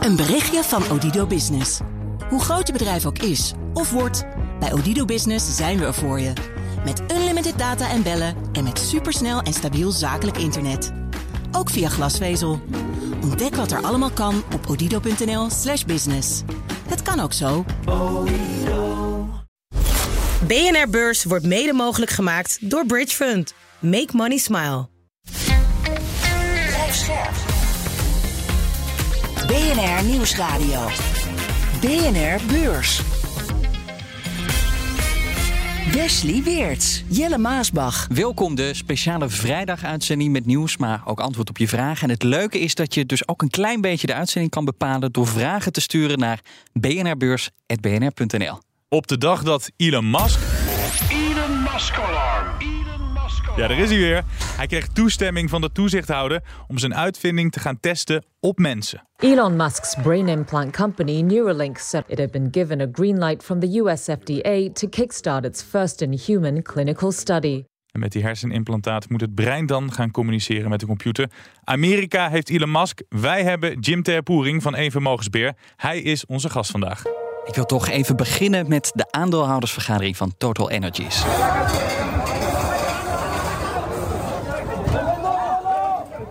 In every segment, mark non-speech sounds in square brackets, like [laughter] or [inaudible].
Een berichtje van Odido Business. Hoe groot je bedrijf ook is of wordt, bij Odido Business zijn we er voor je. Met unlimited data en bellen en met supersnel en stabiel zakelijk internet. Ook via glasvezel. Ontdek wat er allemaal kan op odido.nl/slash business. Het kan ook zo. BNR Beurs wordt mede mogelijk gemaakt door Bridge Fund. Make money smile. BNR Nieuwsradio. BNR Beurs. Wesley Weerts, Jelle Maasbach. Welkom, de speciale vrijdaguitzending met nieuws, maar ook antwoord op je vragen. En het leuke is dat je dus ook een klein beetje de uitzending kan bepalen door vragen te sturen naar bnrbeurs.bnr.nl. Op de dag dat Elon Musk. Elon Musk alarm. Elon Musk alarm. Ja, daar is hij weer. Hij kreeg toestemming van de toezichthouder om zijn uitvinding te gaan testen op mensen. Elon Musk's brain implant company Neuralink said it had been given a green light from the US FDA to kickstart its first in human clinical study. En met die hersenimplantaat moet het brein dan gaan communiceren met de computer. Amerika heeft Elon Musk. Wij hebben Jim Terpoering van Eén Vermogensbeheer. Hij is onze gast vandaag. Ik wil toch even beginnen met de aandeelhoudersvergadering van Total Energies.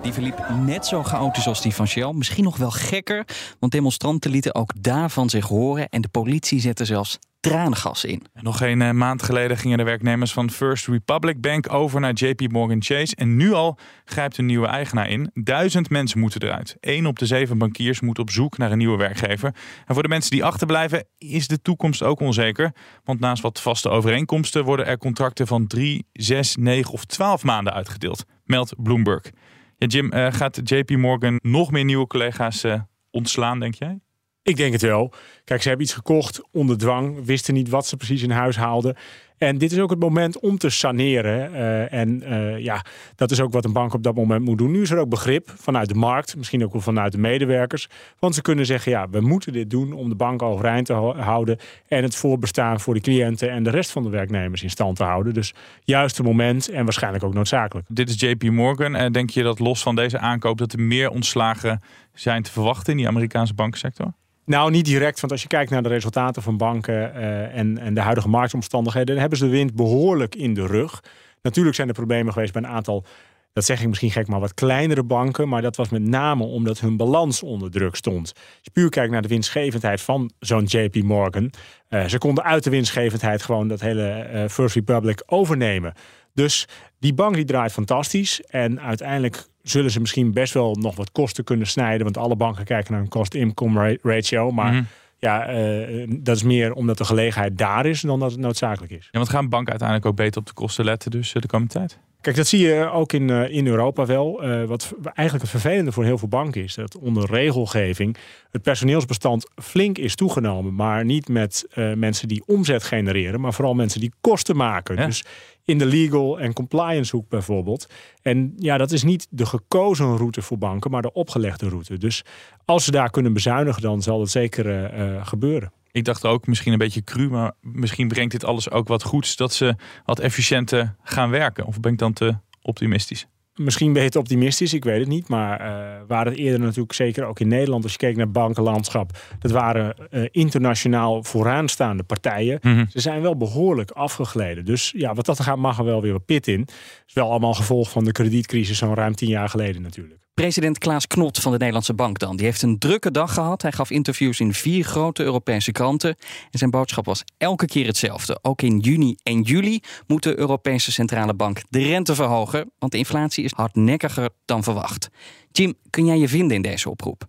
Die verliep net zo chaotisch als die van Shell. Misschien nog wel gekker, want demonstranten lieten ook daarvan zich horen en de politie zette zelfs traangas in. En nog geen eh, maand geleden gingen de werknemers van First Republic Bank over naar JP Morgan Chase. En nu al grijpt een nieuwe eigenaar in. Duizend mensen moeten eruit. Eén op de zeven bankiers moet op zoek naar een nieuwe werkgever. En voor de mensen die achterblijven is de toekomst ook onzeker. Want naast wat vaste overeenkomsten worden er contracten van drie, zes, negen of twaalf maanden uitgedeeld. Meldt Bloomberg. Ja, Jim, eh, gaat JP Morgan nog meer nieuwe collega's eh, ontslaan, denk jij? Ik denk het wel. Kijk, ze hebben iets gekocht onder dwang, wisten niet wat ze precies in huis haalden. En dit is ook het moment om te saneren. Uh, en uh, ja, dat is ook wat een bank op dat moment moet doen. Nu is er ook begrip vanuit de markt, misschien ook wel vanuit de medewerkers. Want ze kunnen zeggen, ja, we moeten dit doen om de bank overeind te houden. En het voorbestaan voor de cliënten en de rest van de werknemers in stand te houden. Dus juist het moment en waarschijnlijk ook noodzakelijk. Dit is JP Morgan. En denk je dat los van deze aankoop dat er meer ontslagen zijn te verwachten in die Amerikaanse bankensector? Nou, niet direct, want als je kijkt naar de resultaten van banken uh, en, en de huidige marktomstandigheden, dan hebben ze de wind behoorlijk in de rug. Natuurlijk zijn er problemen geweest bij een aantal, dat zeg ik misschien gek, maar wat kleinere banken. Maar dat was met name omdat hun balans onder druk stond. Als je puur kijkt naar de winstgevendheid van zo'n JP Morgan. Uh, ze konden uit de winstgevendheid gewoon dat hele uh, First Republic overnemen. Dus die bank die draait fantastisch. En uiteindelijk zullen ze misschien best wel nog wat kosten kunnen snijden. Want alle banken kijken naar een cost-income ratio. Maar mm -hmm. ja, uh, dat is meer omdat de gelegenheid daar is dan dat het noodzakelijk is. Ja, want gaan banken uiteindelijk ook beter op de kosten letten dus de komende tijd? Kijk, dat zie je ook in, uh, in Europa wel. Uh, wat eigenlijk het vervelende voor heel veel banken is, dat onder regelgeving het personeelsbestand flink is toegenomen. Maar niet met uh, mensen die omzet genereren, maar vooral mensen die kosten maken. Ja. Dus in de legal en compliance hoek bijvoorbeeld. En ja, dat is niet de gekozen route voor banken, maar de opgelegde route. Dus als ze daar kunnen bezuinigen, dan zal het zeker gebeuren. Ik dacht ook misschien een beetje cru, maar misschien brengt dit alles ook wat goeds dat ze wat efficiënter gaan werken. Of ben ik dan te optimistisch? Misschien ben je te optimistisch, ik weet het niet. Maar uh, waren het eerder natuurlijk zeker ook in Nederland, als je keek naar bankenlandschap, dat waren uh, internationaal vooraanstaande partijen. Mhm. Ze zijn wel behoorlijk afgegleden. Dus ja, wat dat gaat, mag er wel weer wat pit in. is wel allemaal gevolg van de kredietcrisis zo'n ruim tien jaar geleden natuurlijk. President Klaas Knot van de Nederlandse Bank dan. Die heeft een drukke dag gehad. Hij gaf interviews in vier grote Europese kranten. En zijn boodschap was elke keer hetzelfde. Ook in juni en juli moet de Europese Centrale Bank de rente verhogen. Want de inflatie is hardnekkiger dan verwacht. Jim, kun jij je vinden in deze oproep?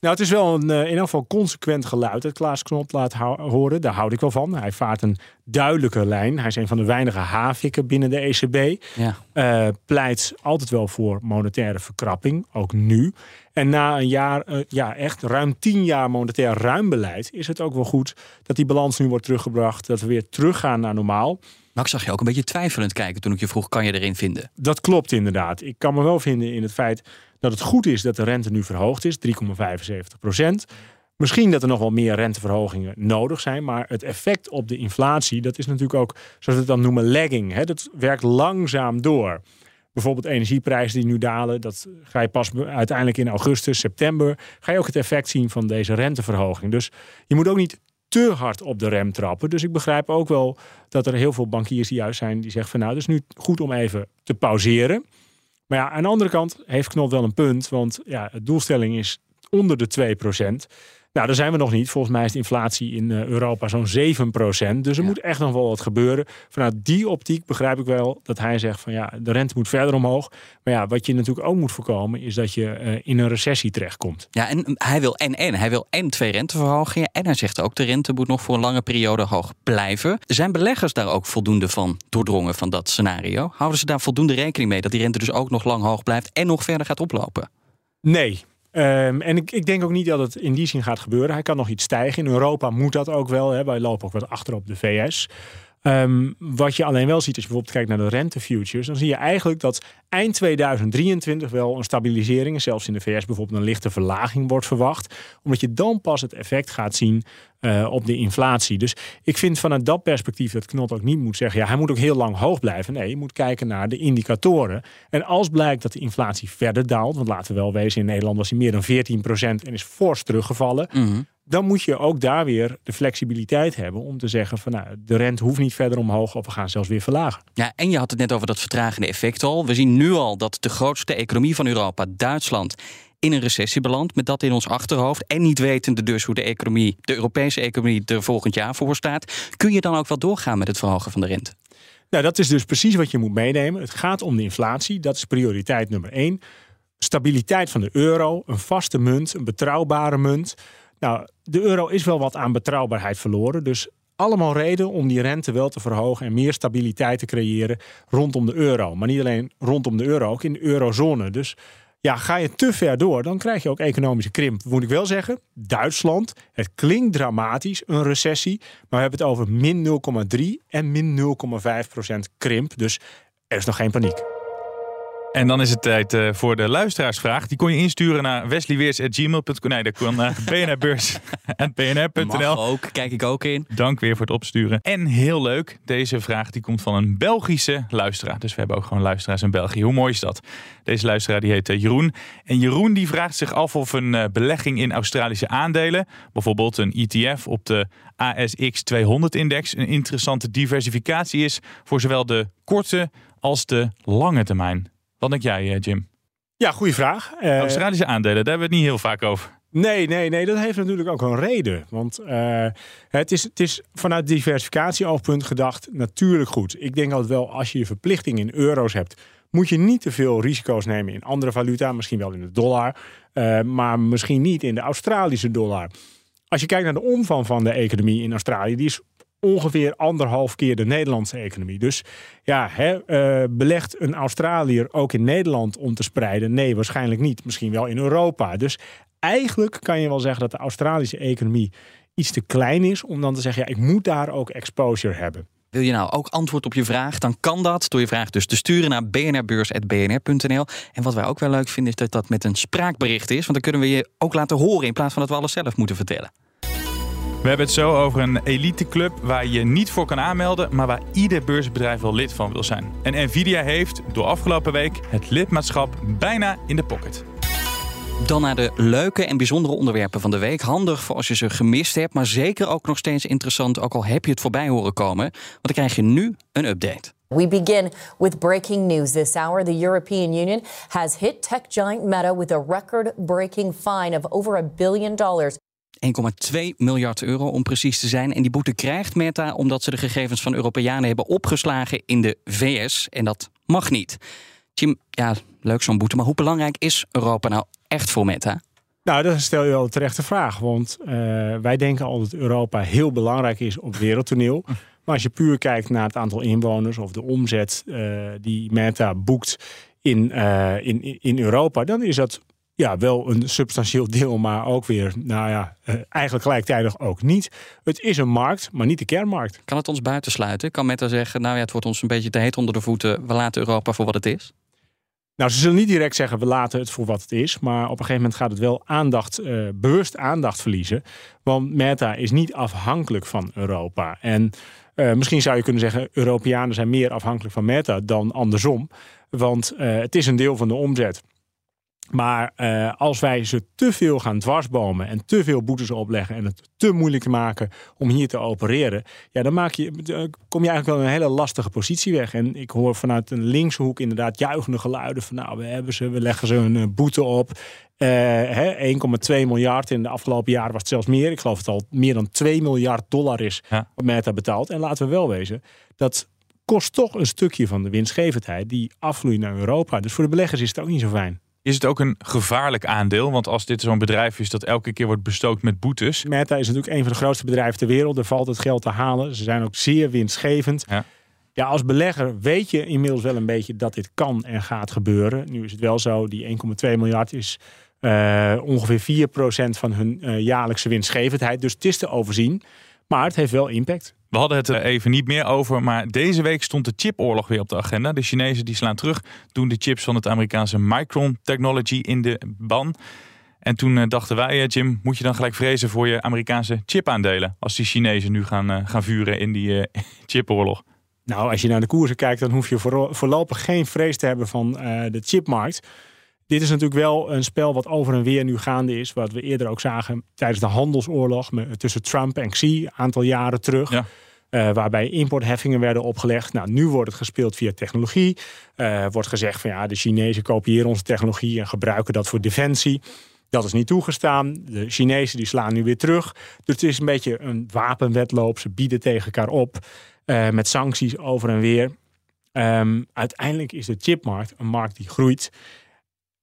Nou, het is wel een in elk geval consequent geluid dat Klaas Knot laat horen. Daar houd ik wel van. Hij vaart een duidelijke lijn. Hij is een van de weinige havikken binnen de ECB. Ja. Uh, pleit altijd wel voor monetaire verkrapping, ook nu. En na een jaar, uh, ja echt ruim tien jaar monetair ruim beleid... is het ook wel goed dat die balans nu wordt teruggebracht. Dat we weer teruggaan naar normaal. Maar ik zag je ook een beetje twijfelend kijken toen ik je vroeg... kan je erin vinden? Dat klopt inderdaad. Ik kan me wel vinden in het feit dat het goed is dat de rente nu verhoogd is. 3,75 procent. Misschien dat er nog wel meer renteverhogingen nodig zijn. Maar het effect op de inflatie, dat is natuurlijk ook, zoals we het dan noemen, lagging. Hè? Dat werkt langzaam door. bijvoorbeeld energieprijzen die nu dalen, dat ga je pas uiteindelijk in augustus, september, ga je ook het effect zien van deze renteverhoging. Dus je moet ook niet te hard op de rem trappen. Dus ik begrijp ook wel dat er heel veel bankiers die juist zijn die zeggen van nou, het is nu goed om even te pauzeren. Maar ja, aan de andere kant heeft Knop wel een punt, want ja, de doelstelling is onder de 2 nou, daar zijn we nog niet. Volgens mij is de inflatie in eh, Europa zo'n 7%. Dus er moet echt nog wel wat gebeuren. Vanuit die optiek begrijp ik wel dat hij zegt van ja, de rente moet verder omhoog. Maar ja, wat je natuurlijk ook moet voorkomen is dat je uh, in een recessie terechtkomt. Ja, en hij wil en en. Hij wil en twee renteverhogingen. En hij zegt ook de rente moet nog voor een lange periode hoog blijven. Zijn beleggers daar ook voldoende van doordrongen van dat scenario? Houden ze daar voldoende rekening mee dat die rente dus ook nog lang hoog blijft en nog verder gaat oplopen? Nee, Um, en ik, ik, denk ook niet dat het in die zin gaat gebeuren. Hij kan nog iets stijgen. In Europa moet dat ook wel. Hè. Wij lopen ook wat achter op de VS. Um, wat je alleen wel ziet als je bijvoorbeeld kijkt naar de rentefutures, dan zie je eigenlijk dat eind 2023 wel een stabilisering, en zelfs in de VS bijvoorbeeld een lichte verlaging wordt verwacht, omdat je dan pas het effect gaat zien uh, op de inflatie. Dus ik vind vanuit dat perspectief dat Knot ook niet moet zeggen, ja, hij moet ook heel lang hoog blijven. Nee, je moet kijken naar de indicatoren. En als blijkt dat de inflatie verder daalt, want laten we wel wezen, in Nederland was hij meer dan 14% en is fors teruggevallen. -hmm dan moet je ook daar weer de flexibiliteit hebben om te zeggen van nou, de rente hoeft niet verder omhoog of we gaan zelfs weer verlagen. Ja, en je had het net over dat vertragende effect al. We zien nu al dat de grootste economie van Europa, Duitsland, in een recessie belandt. Met dat in ons achterhoofd. En niet wetende dus hoe de economie, de Europese economie, er volgend jaar voor staat. Kun je dan ook wel doorgaan met het verhogen van de rente? Nou, dat is dus precies wat je moet meenemen. Het gaat om de inflatie. Dat is prioriteit nummer één. Stabiliteit van de euro, een vaste munt, een betrouwbare munt. Nou, de euro is wel wat aan betrouwbaarheid verloren. Dus allemaal reden om die rente wel te verhogen en meer stabiliteit te creëren rondom de euro. Maar niet alleen rondom de euro, ook in de eurozone. Dus ja, ga je te ver door, dan krijg je ook economische krimp. Moet ik wel zeggen, Duitsland, het klinkt dramatisch, een recessie. Maar we hebben het over min 0,3 en min 0,5 procent krimp. Dus er is nog geen paniek. En dan is het tijd uh, voor de luisteraarsvraag. Die kon je insturen naar wesleyweers.gmail.com. Nee, dat kon naar [laughs] ook, kijk ik ook in. Dank weer voor het opsturen. En heel leuk, deze vraag die komt van een Belgische luisteraar. Dus we hebben ook gewoon luisteraars in België. Hoe mooi is dat? Deze luisteraar die heet uh, Jeroen. En Jeroen die vraagt zich af of een uh, belegging in Australische aandelen, bijvoorbeeld een ETF op de ASX 200-index, een interessante diversificatie is voor zowel de korte als de lange termijn. Wat denk jij, eh, Jim? Ja, goede vraag. Uh, Australische aandelen, daar hebben we het niet heel vaak over. Nee, nee, nee, dat heeft natuurlijk ook een reden. Want uh, het, is, het is vanuit diversificatie-oogpunt gedacht natuurlijk goed. Ik denk altijd wel, als je je verplichting in euro's hebt, moet je niet te veel risico's nemen in andere valuta. Misschien wel in de dollar, uh, maar misschien niet in de Australische dollar. Als je kijkt naar de omvang van de economie in Australië, die is ongeveer anderhalf keer de Nederlandse economie. Dus ja, uh, belegt een Australiër ook in Nederland om te spreiden? Nee, waarschijnlijk niet. Misschien wel in Europa. Dus eigenlijk kan je wel zeggen dat de Australische economie iets te klein is om dan te zeggen, ja, ik moet daar ook exposure hebben. Wil je nou ook antwoord op je vraag? Dan kan dat door je vraag dus te sturen naar bnrbeurs.bnr.nl. En wat wij ook wel leuk vinden is dat dat met een spraakbericht is. Want dan kunnen we je ook laten horen in plaats van dat we alles zelf moeten vertellen. We hebben het zo over een eliteclub waar je niet voor kan aanmelden, maar waar ieder beursbedrijf wel lid van wil zijn. En Nvidia heeft door afgelopen week het lidmaatschap bijna in de pocket. Dan naar de leuke en bijzondere onderwerpen van de week. Handig voor als je ze gemist hebt, maar zeker ook nog steeds interessant, ook al heb je het voorbij horen komen. Want dan krijg je nu een update. We begin with breaking news this hour. The European Union has hit tech giant Meta with a record breaking fine of over a billion dollars 1,2 miljard euro om precies te zijn. En die boete krijgt Meta omdat ze de gegevens van Europeanen hebben opgeslagen in de VS. En dat mag niet. Jim, ja, leuk zo'n boete. Maar hoe belangrijk is Europa nou echt voor Meta? Nou, dat stel je wel een terechte vraag. Want uh, wij denken al dat Europa heel belangrijk is op wereldtoneel. [laughs] Maar als je puur kijkt naar het aantal inwoners of de omzet uh, die Meta boekt in, uh, in, in Europa, dan is dat ja, wel een substantieel deel, maar ook weer, nou ja, uh, eigenlijk gelijktijdig ook niet. Het is een markt, maar niet de kernmarkt. Kan het ons buitensluiten? Kan Meta zeggen, nou ja, het wordt ons een beetje te heet onder de voeten. We laten Europa voor wat het is? Nou, ze zullen niet direct zeggen, we laten het voor wat het is. Maar op een gegeven moment gaat het wel aandacht, uh, bewust aandacht verliezen. Want Meta is niet afhankelijk van Europa. En uh, misschien zou je kunnen zeggen, Europeanen zijn meer afhankelijk van Meta dan andersom. Want het is een deel van de omzet. Maar uh, als wij ze te veel gaan dwarsbomen en te veel boetes opleggen en het te moeilijk maken om hier te opereren, ja, dan maak je, kom je eigenlijk wel in een hele lastige positie weg. En ik hoor vanuit een linkse hoek inderdaad juichende geluiden van nou, we hebben ze, we leggen ze een uh, boete op. Uh, 1,2 miljard in de afgelopen jaren was het zelfs meer. Ik geloof het al meer dan 2 miljard dollar is ja. wat Meta betaalt. En laten we wel wezen, dat kost toch een stukje van de winstgevendheid die afvloeit naar Europa. Dus voor de beleggers is het ook niet zo fijn. Is het ook een gevaarlijk aandeel? Want als dit zo'n bedrijf is dat elke keer wordt bestookt met boetes. Meta is natuurlijk een van de grootste bedrijven ter wereld. Er valt het geld te halen. Ze zijn ook zeer winstgevend. Ja. Ja, als belegger weet je inmiddels wel een beetje dat dit kan en gaat gebeuren. Nu is het wel zo, die 1,2 miljard is uh, ongeveer 4% van hun uh, jaarlijkse winstgevendheid. Dus het is te overzien. Maar het heeft wel impact. We hadden het er even niet meer over, maar deze week stond de chipoorlog weer op de agenda. De Chinezen die slaan terug, doen de chips van het Amerikaanse Micron Technology in de ban. En toen eh, dachten wij, eh, Jim, moet je dan gelijk vrezen voor je Amerikaanse chipaandelen als die Chinezen nu gaan, eh, gaan vuren in die [laughs] chipoorlog? Nou, als je naar de koersen kijkt, dan hoef je voorlopig geen vrees te hebben van de chipmarkt. Dit is natuurlijk wel een spel wat over en weer nu gaande is. Wat we eerder ook zagen tijdens de handelsoorlog tussen Trump en Xi, een aantal jaren terug. Ja. Uh, waarbij importheffingen werden opgelegd. Nou, nu wordt het gespeeld via technologie. Uh, wordt gezegd van ja, de Chinezen kopiëren onze technologie en gebruiken dat voor defensie. Dat is niet toegestaan. De Chinezen die slaan nu weer terug. Dus het is een beetje een wapenwetloop. Ze bieden tegen elkaar op uh, met sancties over en weer. Um, uiteindelijk is de chipmarkt een markt die groeit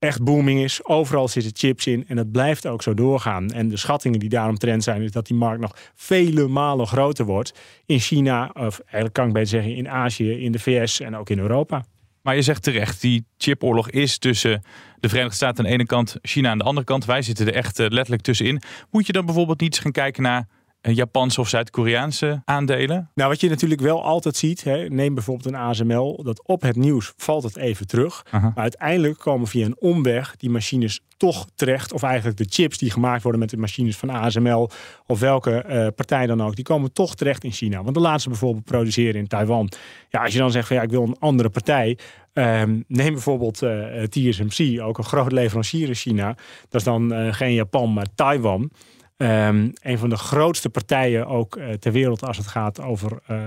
echt booming is. Overal zitten chips in en dat blijft ook zo doorgaan. En de schattingen die daaromtrend zijn, is dat die markt nog vele malen groter wordt in China, of eigenlijk kan ik beter zeggen in Azië, in de VS en ook in Europa. Maar je zegt terecht, die chipoorlog is tussen de Verenigde Staten aan de ene kant, China aan de andere kant. Wij zitten er echt eh, letterlijk tussenin. Moet je dan bijvoorbeeld niet eens gaan kijken naar Japanse of Zuid-Koreaanse aandelen? Nou, wat je natuurlijk wel altijd ziet, hè, neem bijvoorbeeld een ASML, dat op het nieuws valt het even terug. Maar uiteindelijk komen via een omweg die machines toch terecht, of eigenlijk de chips die gemaakt worden met de machines van ASML, of welke uh, partij dan ook, die komen toch terecht in China. Want de laatste bijvoorbeeld produceren in Taiwan. Ja, als je dan zegt van ja, ik wil een andere partij, Um, neem bijvoorbeeld uh, eh, TSMC, ook een groot leverancier in China. Dat is dan uh, geen Japan, maar Taiwan. Um, een van de grootste partijen ook uh, ter wereld als het gaat over uh,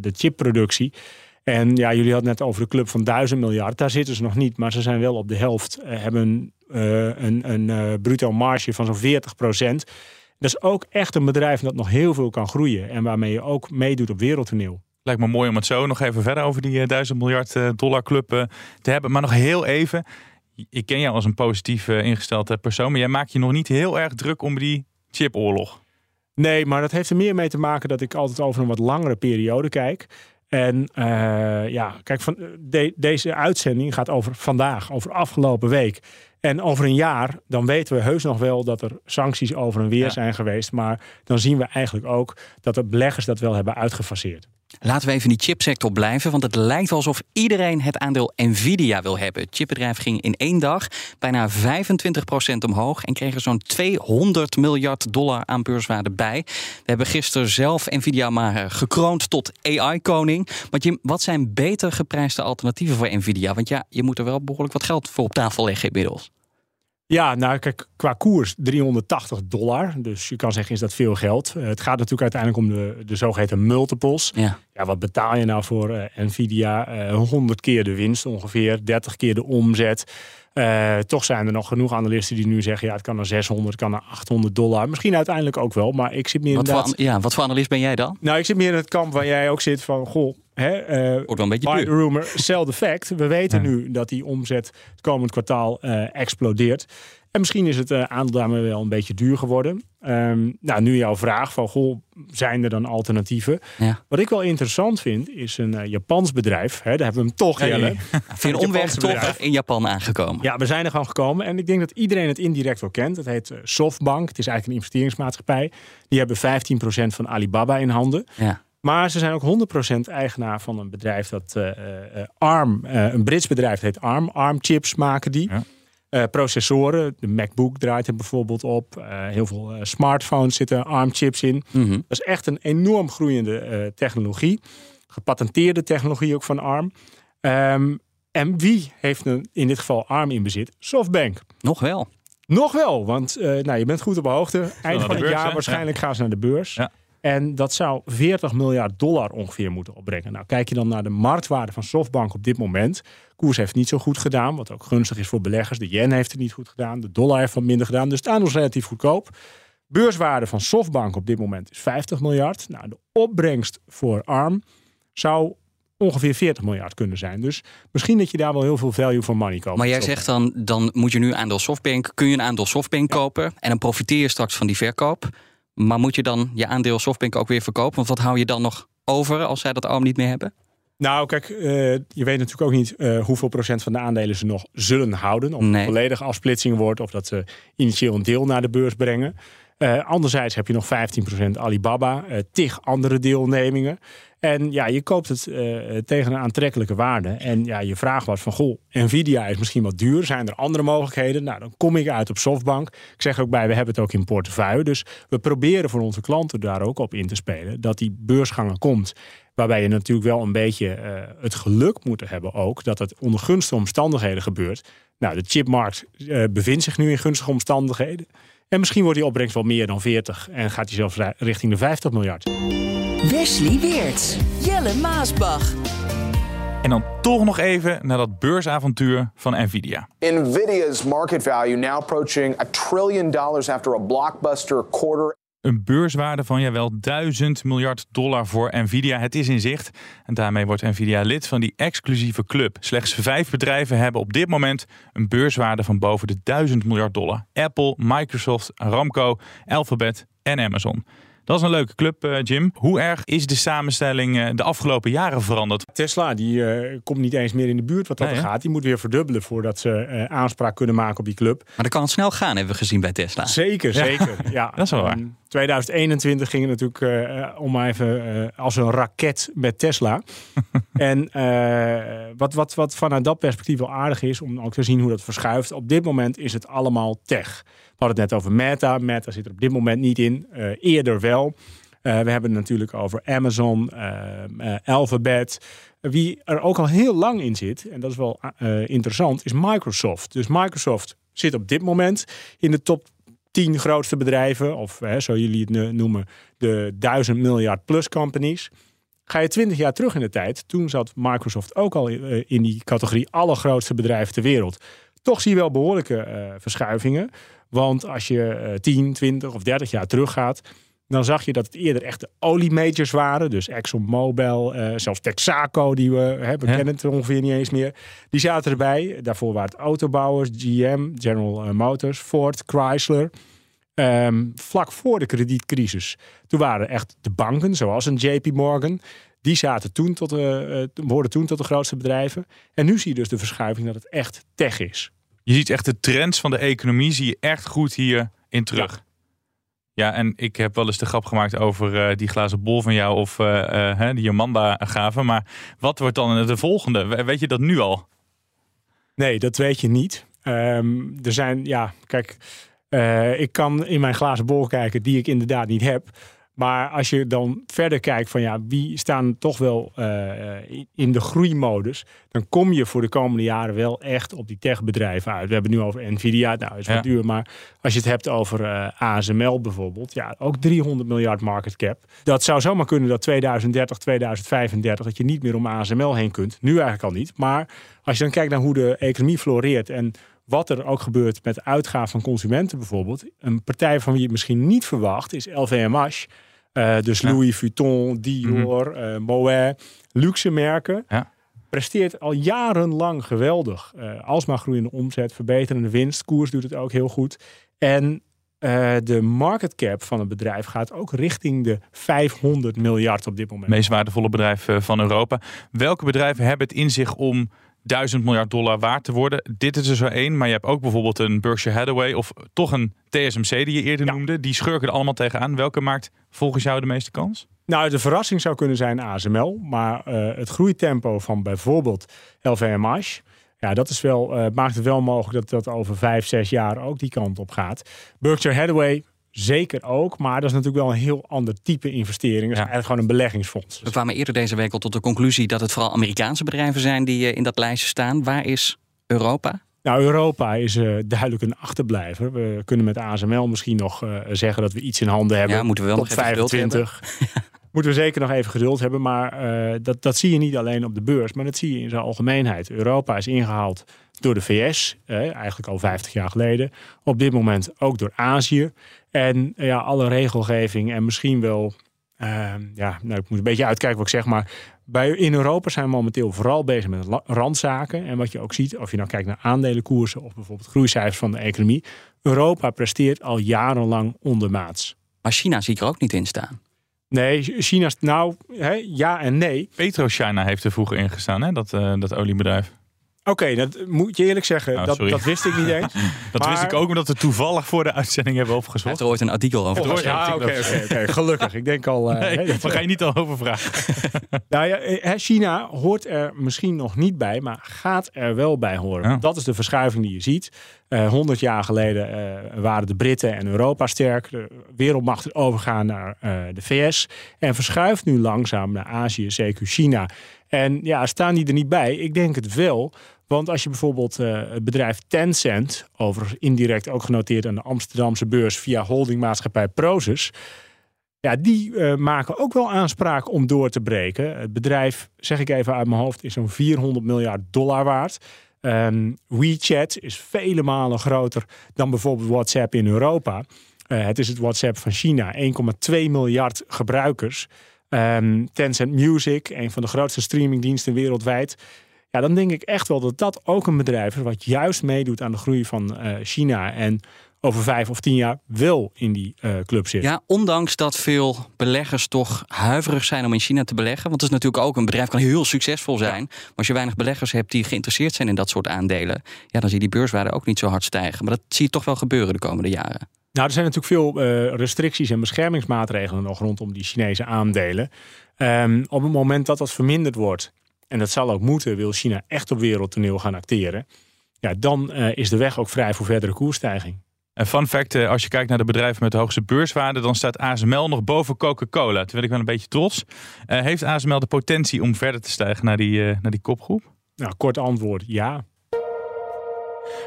de chipproductie. En ja, jullie hadden net over de club van 1000 miljard. Daar zitten ze nog niet, maar ze zijn wel op de helft. Uh, hebben een, een bruto marge van zo'n 40 procent. Dat is ook echt een bedrijf dat nog heel veel kan groeien. En waarmee je ook meedoet op wereldtoneel. Lijkt me mooi om het zo nog even verder over die 1000 miljard dollar club te hebben. Maar nog heel even. Ik ken jou als een positief ingesteld persoon. Maar jij maakt je nog niet heel erg druk om die chipoorlog? Nee, maar dat heeft er meer mee te maken dat ik altijd over een wat langere periode kijk. En uh, ja, kijk, van, de, deze uitzending gaat over vandaag, over afgelopen week. En over een jaar, dan weten we heus nog wel dat er sancties over en weer zijn geweest. Maar dan zien we eigenlijk ook dat de beleggers dat wel hebben uitgefaseerd. Laten we even in die chipsector blijven, want het lijkt wel alsof iedereen het aandeel Nvidia wil hebben. Het chipbedrijf ging in één dag bijna 25% omhoog en kreeg er zo'n 200 miljard dollar aan beurswaarde bij. We hebben gisteren zelf Nvidia maar eh, gekroond tot AI-koning. Maar Jim, wat zijn beter geprijsde alternatieven voor Nvidia? Want ja, je moet er wel behoorlijk wat geld voor op tafel leggen inmiddels. Ja, nou kijk, qua koers 380 dollar. Dus je kan zeggen, is dat veel geld? Uh, het gaat natuurlijk uiteindelijk om de, de zogeheten multiples. Ja. ja wat betaal je nou voor uh, Nvidia? Uh, eh, 100 keer de winst ongeveer, 30 keer de omzet. toch zijn er nog genoeg analisten die nu zeggen... ja, het kan naar 600, het kan naar 800 dollar. Misschien uiteindelijk ook wel, maar ik zit meer wat Voor, ja, wat voor analist ben jij dan? Nou, ik zit meer in het kamp waar jij ook zit van... goh, Hè, uh, Wordt wel een beetje duur. rumor, sell the fact. We weten nu dat die omzet het komend kwartaal uh, explodeert. En misschien is het uh, aandeel daarmee wel een beetje duur geworden. Um, nou, nu jouw vraag van, goh, zijn er dan alternatieven? Ja. Wat ik wel interessant vind, is een uh, Japans bedrijf. Hè, daar hebben we hem toch, Jelle. [laughs] Ja. Via een omweg toch in Japan aangekomen. Ja, we zijn er gewoon gekomen. En ik denk dat iedereen het indirect wel kent. Het heet Softbank. Het is eigenlijk een investeringsmaatschappij. Die hebben 15% van Alibaba in handen. Ja. Maar ze zijn ook 100% eigenaar van een bedrijf dat uh, uh, ARM, uh, een Brits bedrijf heet ARM. ARM chips maken die. Ja. processoren, de MacBook draait er bijvoorbeeld op. heel veel smartphones zitten ARM chips in. Mm Dat is echt een enorm groeiende technologie. Gepatenteerde technologie ook van ARM. Um, En wie heeft een, in dit geval ARM in bezit? Softbank. Nog wel. Nog wel, want nou, je bent goed op de hoogte. Eind van het jaar waarschijnlijk gaan ze naar de beurs. Ja. En dat zou 40 miljard dollar ongeveer moeten opbrengen. Nou, kijk je dan naar de marktwaarde van Softbank op dit moment. Koers heeft niet zo goed gedaan, wat ook gunstig is voor beleggers. De yen heeft het niet goed gedaan, de dollar heeft wat minder gedaan. Dus het aandeel is relatief goedkoop. Beurswaarde van Softbank op dit moment is 50 miljard. Nou, de opbrengst voor ARM zou ongeveer 40 miljard kunnen zijn. Dus misschien dat je daar wel heel veel value for money koopt. Maar jij zegt dan, dan moet je nu aandeel Softbank, kun je een aandeel Softbank kopen en dan profiteer je straks van die verkoop. Maar moet je dan je aandeel Softbank ook weer verkopen? Want wat hou je dan nog over als zij dat arm niet meer hebben? Nou, kijk, eh, je weet natuurlijk ook niet eh, hoeveel procent van de aandelen ze nog zullen houden. Of het Nee. een volledige afsplitsing wordt, of dat ze initieel een deel naar de beurs brengen. Eh, anderzijds heb je nog 15% Alibaba, eh tig andere deelnemingen. En ja, je koopt het eh, tegen een aantrekkelijke waarde. En ja, je vraag was van, goh, Nvidia is misschien wat duur. Zijn er andere mogelijkheden? Nou, dan kom ik uit op Softbank. Ik zeg ook bij, we hebben het ook in portefeuille. Dus we proberen voor onze klanten daar ook op in te spelen. Dat die beursganger komt. Waarbij je natuurlijk wel een beetje het geluk moet hebben ook. Dat het onder gunstige omstandigheden gebeurt. Nou, de chipmarkt bevindt zich nu in gunstige omstandigheden. En misschien wordt die opbrengst wel meer dan 40. En gaat die zelfs ri- richting de 50 miljard. Wesley Weerts. Jelle Maasbach. En dan toch nog even naar dat beursavontuur van Nvidia. Nvidia's market value now approaching a trillion dollars after a blockbuster quarter. Een beurswaarde van ja wel 1000 miljard dollar voor Nvidia. Het is in zicht. En daarmee wordt Nvidia lid van die exclusieve club. Slechts vijf bedrijven hebben op dit moment een beurswaarde van boven de 1000 miljard dollar. Apple, Microsoft, Aramco, Alphabet en Amazon. Dat is een leuke club, eh, Jim. Hoe erg is de samenstelling eh, de afgelopen jaren veranderd? Tesla die eh, komt niet eens meer in de buurt wat dat Nee, er gaat. Die moet weer verdubbelen voordat ze eh, aanspraak kunnen maken op die club. Maar dat kan het snel gaan, hebben we gezien bij Tesla. Zeker, zeker. [laughs] Ja, dat is wel waar. En 2021 ging het natuurlijk eh, eh, om maar even eh, als een raket met Tesla. [laughs] en wat, wat, wat vanuit dat perspectief wel aardig is om ook te zien hoe dat verschuift. Op dit moment is het allemaal tech. We hadden het net over Meta. Meta zit er op dit moment niet in. Eerder wel. We hebben het natuurlijk over Amazon, Alphabet. Wie er ook al heel lang in zit, en dat is wel interessant, is Microsoft. Dus Microsoft zit op dit moment in de top 10 grootste bedrijven, of hè, zo jullie het eh, noemen, de 1000 miljard plus companies. Ga je 20 jaar terug in de tijd, toen zat Microsoft ook al eh, in die categorie allergrootste bedrijven ter wereld. Toch zie je wel behoorlijke eh, verschuivingen. Want als je eh 10, 20 of 30 jaar teruggaat, dan zag je dat het eerder echt de oliemajors waren. Dus ExxonMobil, eh zelfs Texaco, die we hebben, Ja. kennen het ongeveer niet eens meer. Die zaten erbij. Daarvoor waren het autobouwers, GM, General eh, Motors, Ford, Chrysler. Ehm, vlak voor de kredietcrisis. Toen waren echt de banken, zoals een JP Morgan. Die zaten toen tot de, eh, worden toen tot de grootste bedrijven. En nu zie je dus de verschuiving dat het echt tech is. Je ziet echt de trends van de economie zie je echt goed hier in terug. Ja. En ik heb wel eens de grap gemaakt over eh, die glazen bol van jou of eh, eh, die Amanda gaven. Maar wat wordt dan de volgende? We- Weet je dat nu al? Nee, dat weet je niet. Ehm, er zijn, ja, kijk, ik kan in mijn glazen bol kijken die ik inderdaad niet heb. Maar als je dan verder kijkt van ja, wie staan toch wel eh, in- de groeimodus, dan kom je voor de komende jaren wel echt op die techbedrijven uit. We hebben het nu over Nvidia, nou is wat Ja. duur, maar als je het hebt over eh, ASML bijvoorbeeld, ja, ook 300 miljard market cap. Dat zou zomaar kunnen dat 2030, 2035, dat je niet meer om ASML heen kunt. Nu eigenlijk al niet, maar als je dan kijkt naar hoe de economie floreert en wat er ook gebeurt met uitgaven van consumenten bijvoorbeeld. Een partij van wie je het misschien niet verwacht is LVMH. Eh, dus Ja. Louis Vuitton, Dior, eh Moet, luxe merken. Ja. Presteert al jarenlang geweldig. Eh alsmaar groeiende omzet, verbeterende winst. Koers doet het ook heel goed. En de market cap van het bedrijf gaat ook richting de 500 miljard op dit moment. Meest waardevolle bedrijf van Europa. Welke bedrijven hebben het in zich om 1000 miljard dollar waard te worden? Dit is er zo één, maar je hebt ook bijvoorbeeld een Berkshire Hathaway of toch een TSMC die je eerder Ja. noemde. Die schurken er allemaal tegenaan. Welke maakt volgens jou de meeste kans? Nou, de verrassing zou kunnen zijn ASML. Maar eh, het groeitempo van bijvoorbeeld LVMH... Ja, dat is wel, eh, maakt het wel mogelijk dat dat over vijf, zes jaar ook die kant op gaat. Berkshire Hathaway Zeker ook, maar dat is natuurlijk wel een heel ander type investering. Dat is eigenlijk gewoon een beleggingsfonds. We kwamen eerder deze week al tot de conclusie dat het vooral Amerikaanse bedrijven zijn die eh, in dat lijstje staan. Waar is Europa? Nou, Europa is uh, duidelijk een achterblijver. We kunnen met ASML misschien nog uh, zeggen dat we iets in handen hebben. Ja, moeten we wel Top nog even 25. [laughs] moeten we zeker nog even geduld hebben. Maar uh, dat, dat zie je niet alleen op de beurs, maar dat zie je in zijn algemeenheid. Europa is ingehaald door de VS, eh, eigenlijk al 50 jaar geleden. Op dit moment ook door Azië. En ja, alle regelgeving en misschien wel. Uh, ja, nou, ik moet een beetje uitkijken wat ik zeg, maar bij, in Europa zijn we momenteel vooral bezig met randzaken. En wat je ook ziet, of je nou kijkt naar aandelenkoersen of bijvoorbeeld groeicijfers van de economie. Europa presteert al jarenlang ondermaats. Maar China zie ik er ook niet in staan. Nee, China, nou hè, ja en nee. PetroChina heeft er vroeger in gestaan, hè? Dat, uh, dat oliebedrijf. Oké, okay, dat moet je eerlijk zeggen, Oh, dat, dat wist ik niet eens. [laughs] dat Maar- wist ik ook, omdat we toevallig voor de uitzending hebben Hij opgezocht. heeft er ooit een artikel over Oh, ja, oké. Gelukkig. Ik denk al. eh, Nee, hè, dat- daar ga je niet al over vragen. [laughs] Nou ja, eh, hè, China hoort er misschien nog niet bij, maar gaat er wel bij horen. Ja. Dat is de verschuiving die je ziet. Eh 100 jaar geleden eh, waren de Britten en Europa sterk. De wereldmacht is overgegaan naar eh, de VS. En verschuift nu langzaam naar Azië, CQ China. En ja, staan die er niet bij? Ik denk het wel. Want als je bijvoorbeeld eh, het bedrijf Tencent, overigens indirect ook genoteerd aan de Amsterdamse beurs via holdingmaatschappij Prosus. Ja, die eh, maken ook wel aanspraak om door te breken. Het bedrijf, zeg ik even uit mijn hoofd, is zo'n 400 miljard dollar waard. Ehm, WeChat is vele malen groter dan bijvoorbeeld WhatsApp in Europa. Eh, het is het WhatsApp van China, 1,2 miljard gebruikers. Ehm, Tencent Music, een van de grootste streamingdiensten wereldwijd. Ja, dan denk ik echt wel dat dat ook een bedrijf is wat juist meedoet aan de groei van eh, China. En over vijf of tien jaar wel in die eh, club zit. Ja, ondanks dat veel beleggers toch huiverig zijn om in China te beleggen. Want het is natuurlijk ook een bedrijf kan heel succesvol zijn. Maar als je weinig beleggers hebt die geïnteresseerd zijn in dat soort aandelen. Ja, dan zie je die beurswaarde ook niet zo hard stijgen. Maar dat zie je toch wel gebeuren de komende jaren. Nou, er zijn natuurlijk veel eh, restricties en beschermingsmaatregelen nog rondom die Chinese aandelen. Ehm, op het moment dat dat verminderd wordt, en dat zal ook moeten, wil China echt op wereldtoneel gaan acteren. Ja, dan eh, is de weg ook vrij voor verdere koersstijging. En fun fact, eh, als je kijkt naar de bedrijven met de hoogste beurswaarde, dan staat ASML nog boven Coca-Cola. Terwijl ik wel een beetje trots. Eh, heeft ASML de potentie om verder te stijgen naar die, eh, naar die kopgroep? Nou, kort antwoord, ja.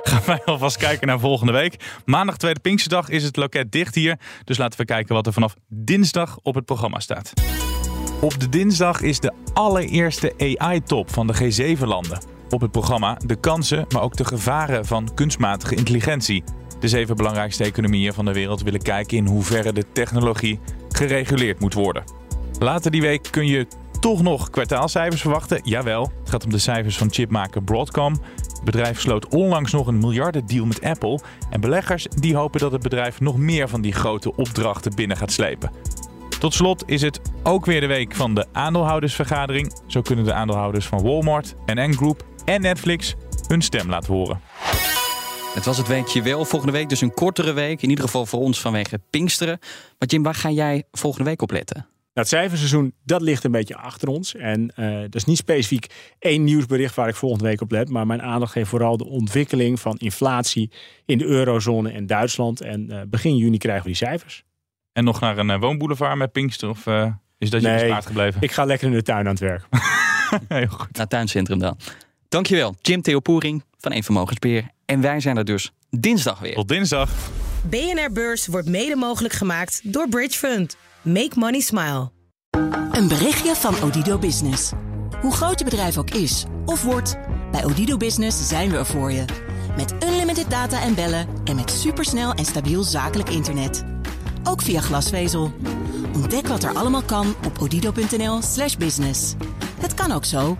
Gaan wij alvast kijken naar volgende week. Maandag, tweede Pinksterdag, is het loket dicht hier. Dus laten we kijken wat er vanaf dinsdag op het programma staat. Op de dinsdag is de allereerste AI-top van de G7-landen. Op het programma de kansen, maar ook de gevaren van kunstmatige intelligentie. De zeven belangrijkste economieën van de wereld willen kijken in hoeverre de technologie gereguleerd moet worden. Later die week kun je toch nog kwartaalcijfers verwachten. Jawel, het gaat om de cijfers van chipmaker Broadcom. Het bedrijf sloot onlangs nog een miljardendeal met Apple. En beleggers die hopen dat het bedrijf nog meer van die grote opdrachten binnen gaat slepen. Tot slot is het ook weer de week van de aandeelhoudersvergadering. Zo kunnen de aandeelhouders van Walmart, NN Group en Netflix hun stem laten horen. Het was het weekje wel. Volgende week dus een kortere week. In ieder geval voor ons vanwege Pinksteren. Maar Jim, waar ga jij volgende week op letten? Nou, het cijferseizoen, dat ligt een beetje achter ons. En eh dat is niet specifiek één nieuwsbericht waar ik volgende week op let. Maar mijn aandacht geeft vooral de ontwikkeling van inflatie in de eurozone en Duitsland. En eh, begin juni krijgen we die cijfers. En nog naar een eh, woonboulevard met Pinkster? Of eh, is dat je Nee. bespaard gebleven? Ik ga lekker in de tuin aan het werk. [laughs] Heel goed. Naar Tuincentrum dan. Dankjewel, Jim Theo Poering van Eén Vermogensbeheer. En wij zijn er dus dinsdag weer. Tot dinsdag. BNR Beurs wordt mede mogelijk gemaakt door Bridge Fund. Make money smile. Een berichtje van Odido Business. Hoe groot je bedrijf ook is of wordt, bij Odido Business zijn we er voor je. Met unlimited data en bellen en met supersnel en stabiel zakelijk internet. Ook via glasvezel. Ontdek wat er allemaal kan op odido.nl/slash business. Het kan ook zo.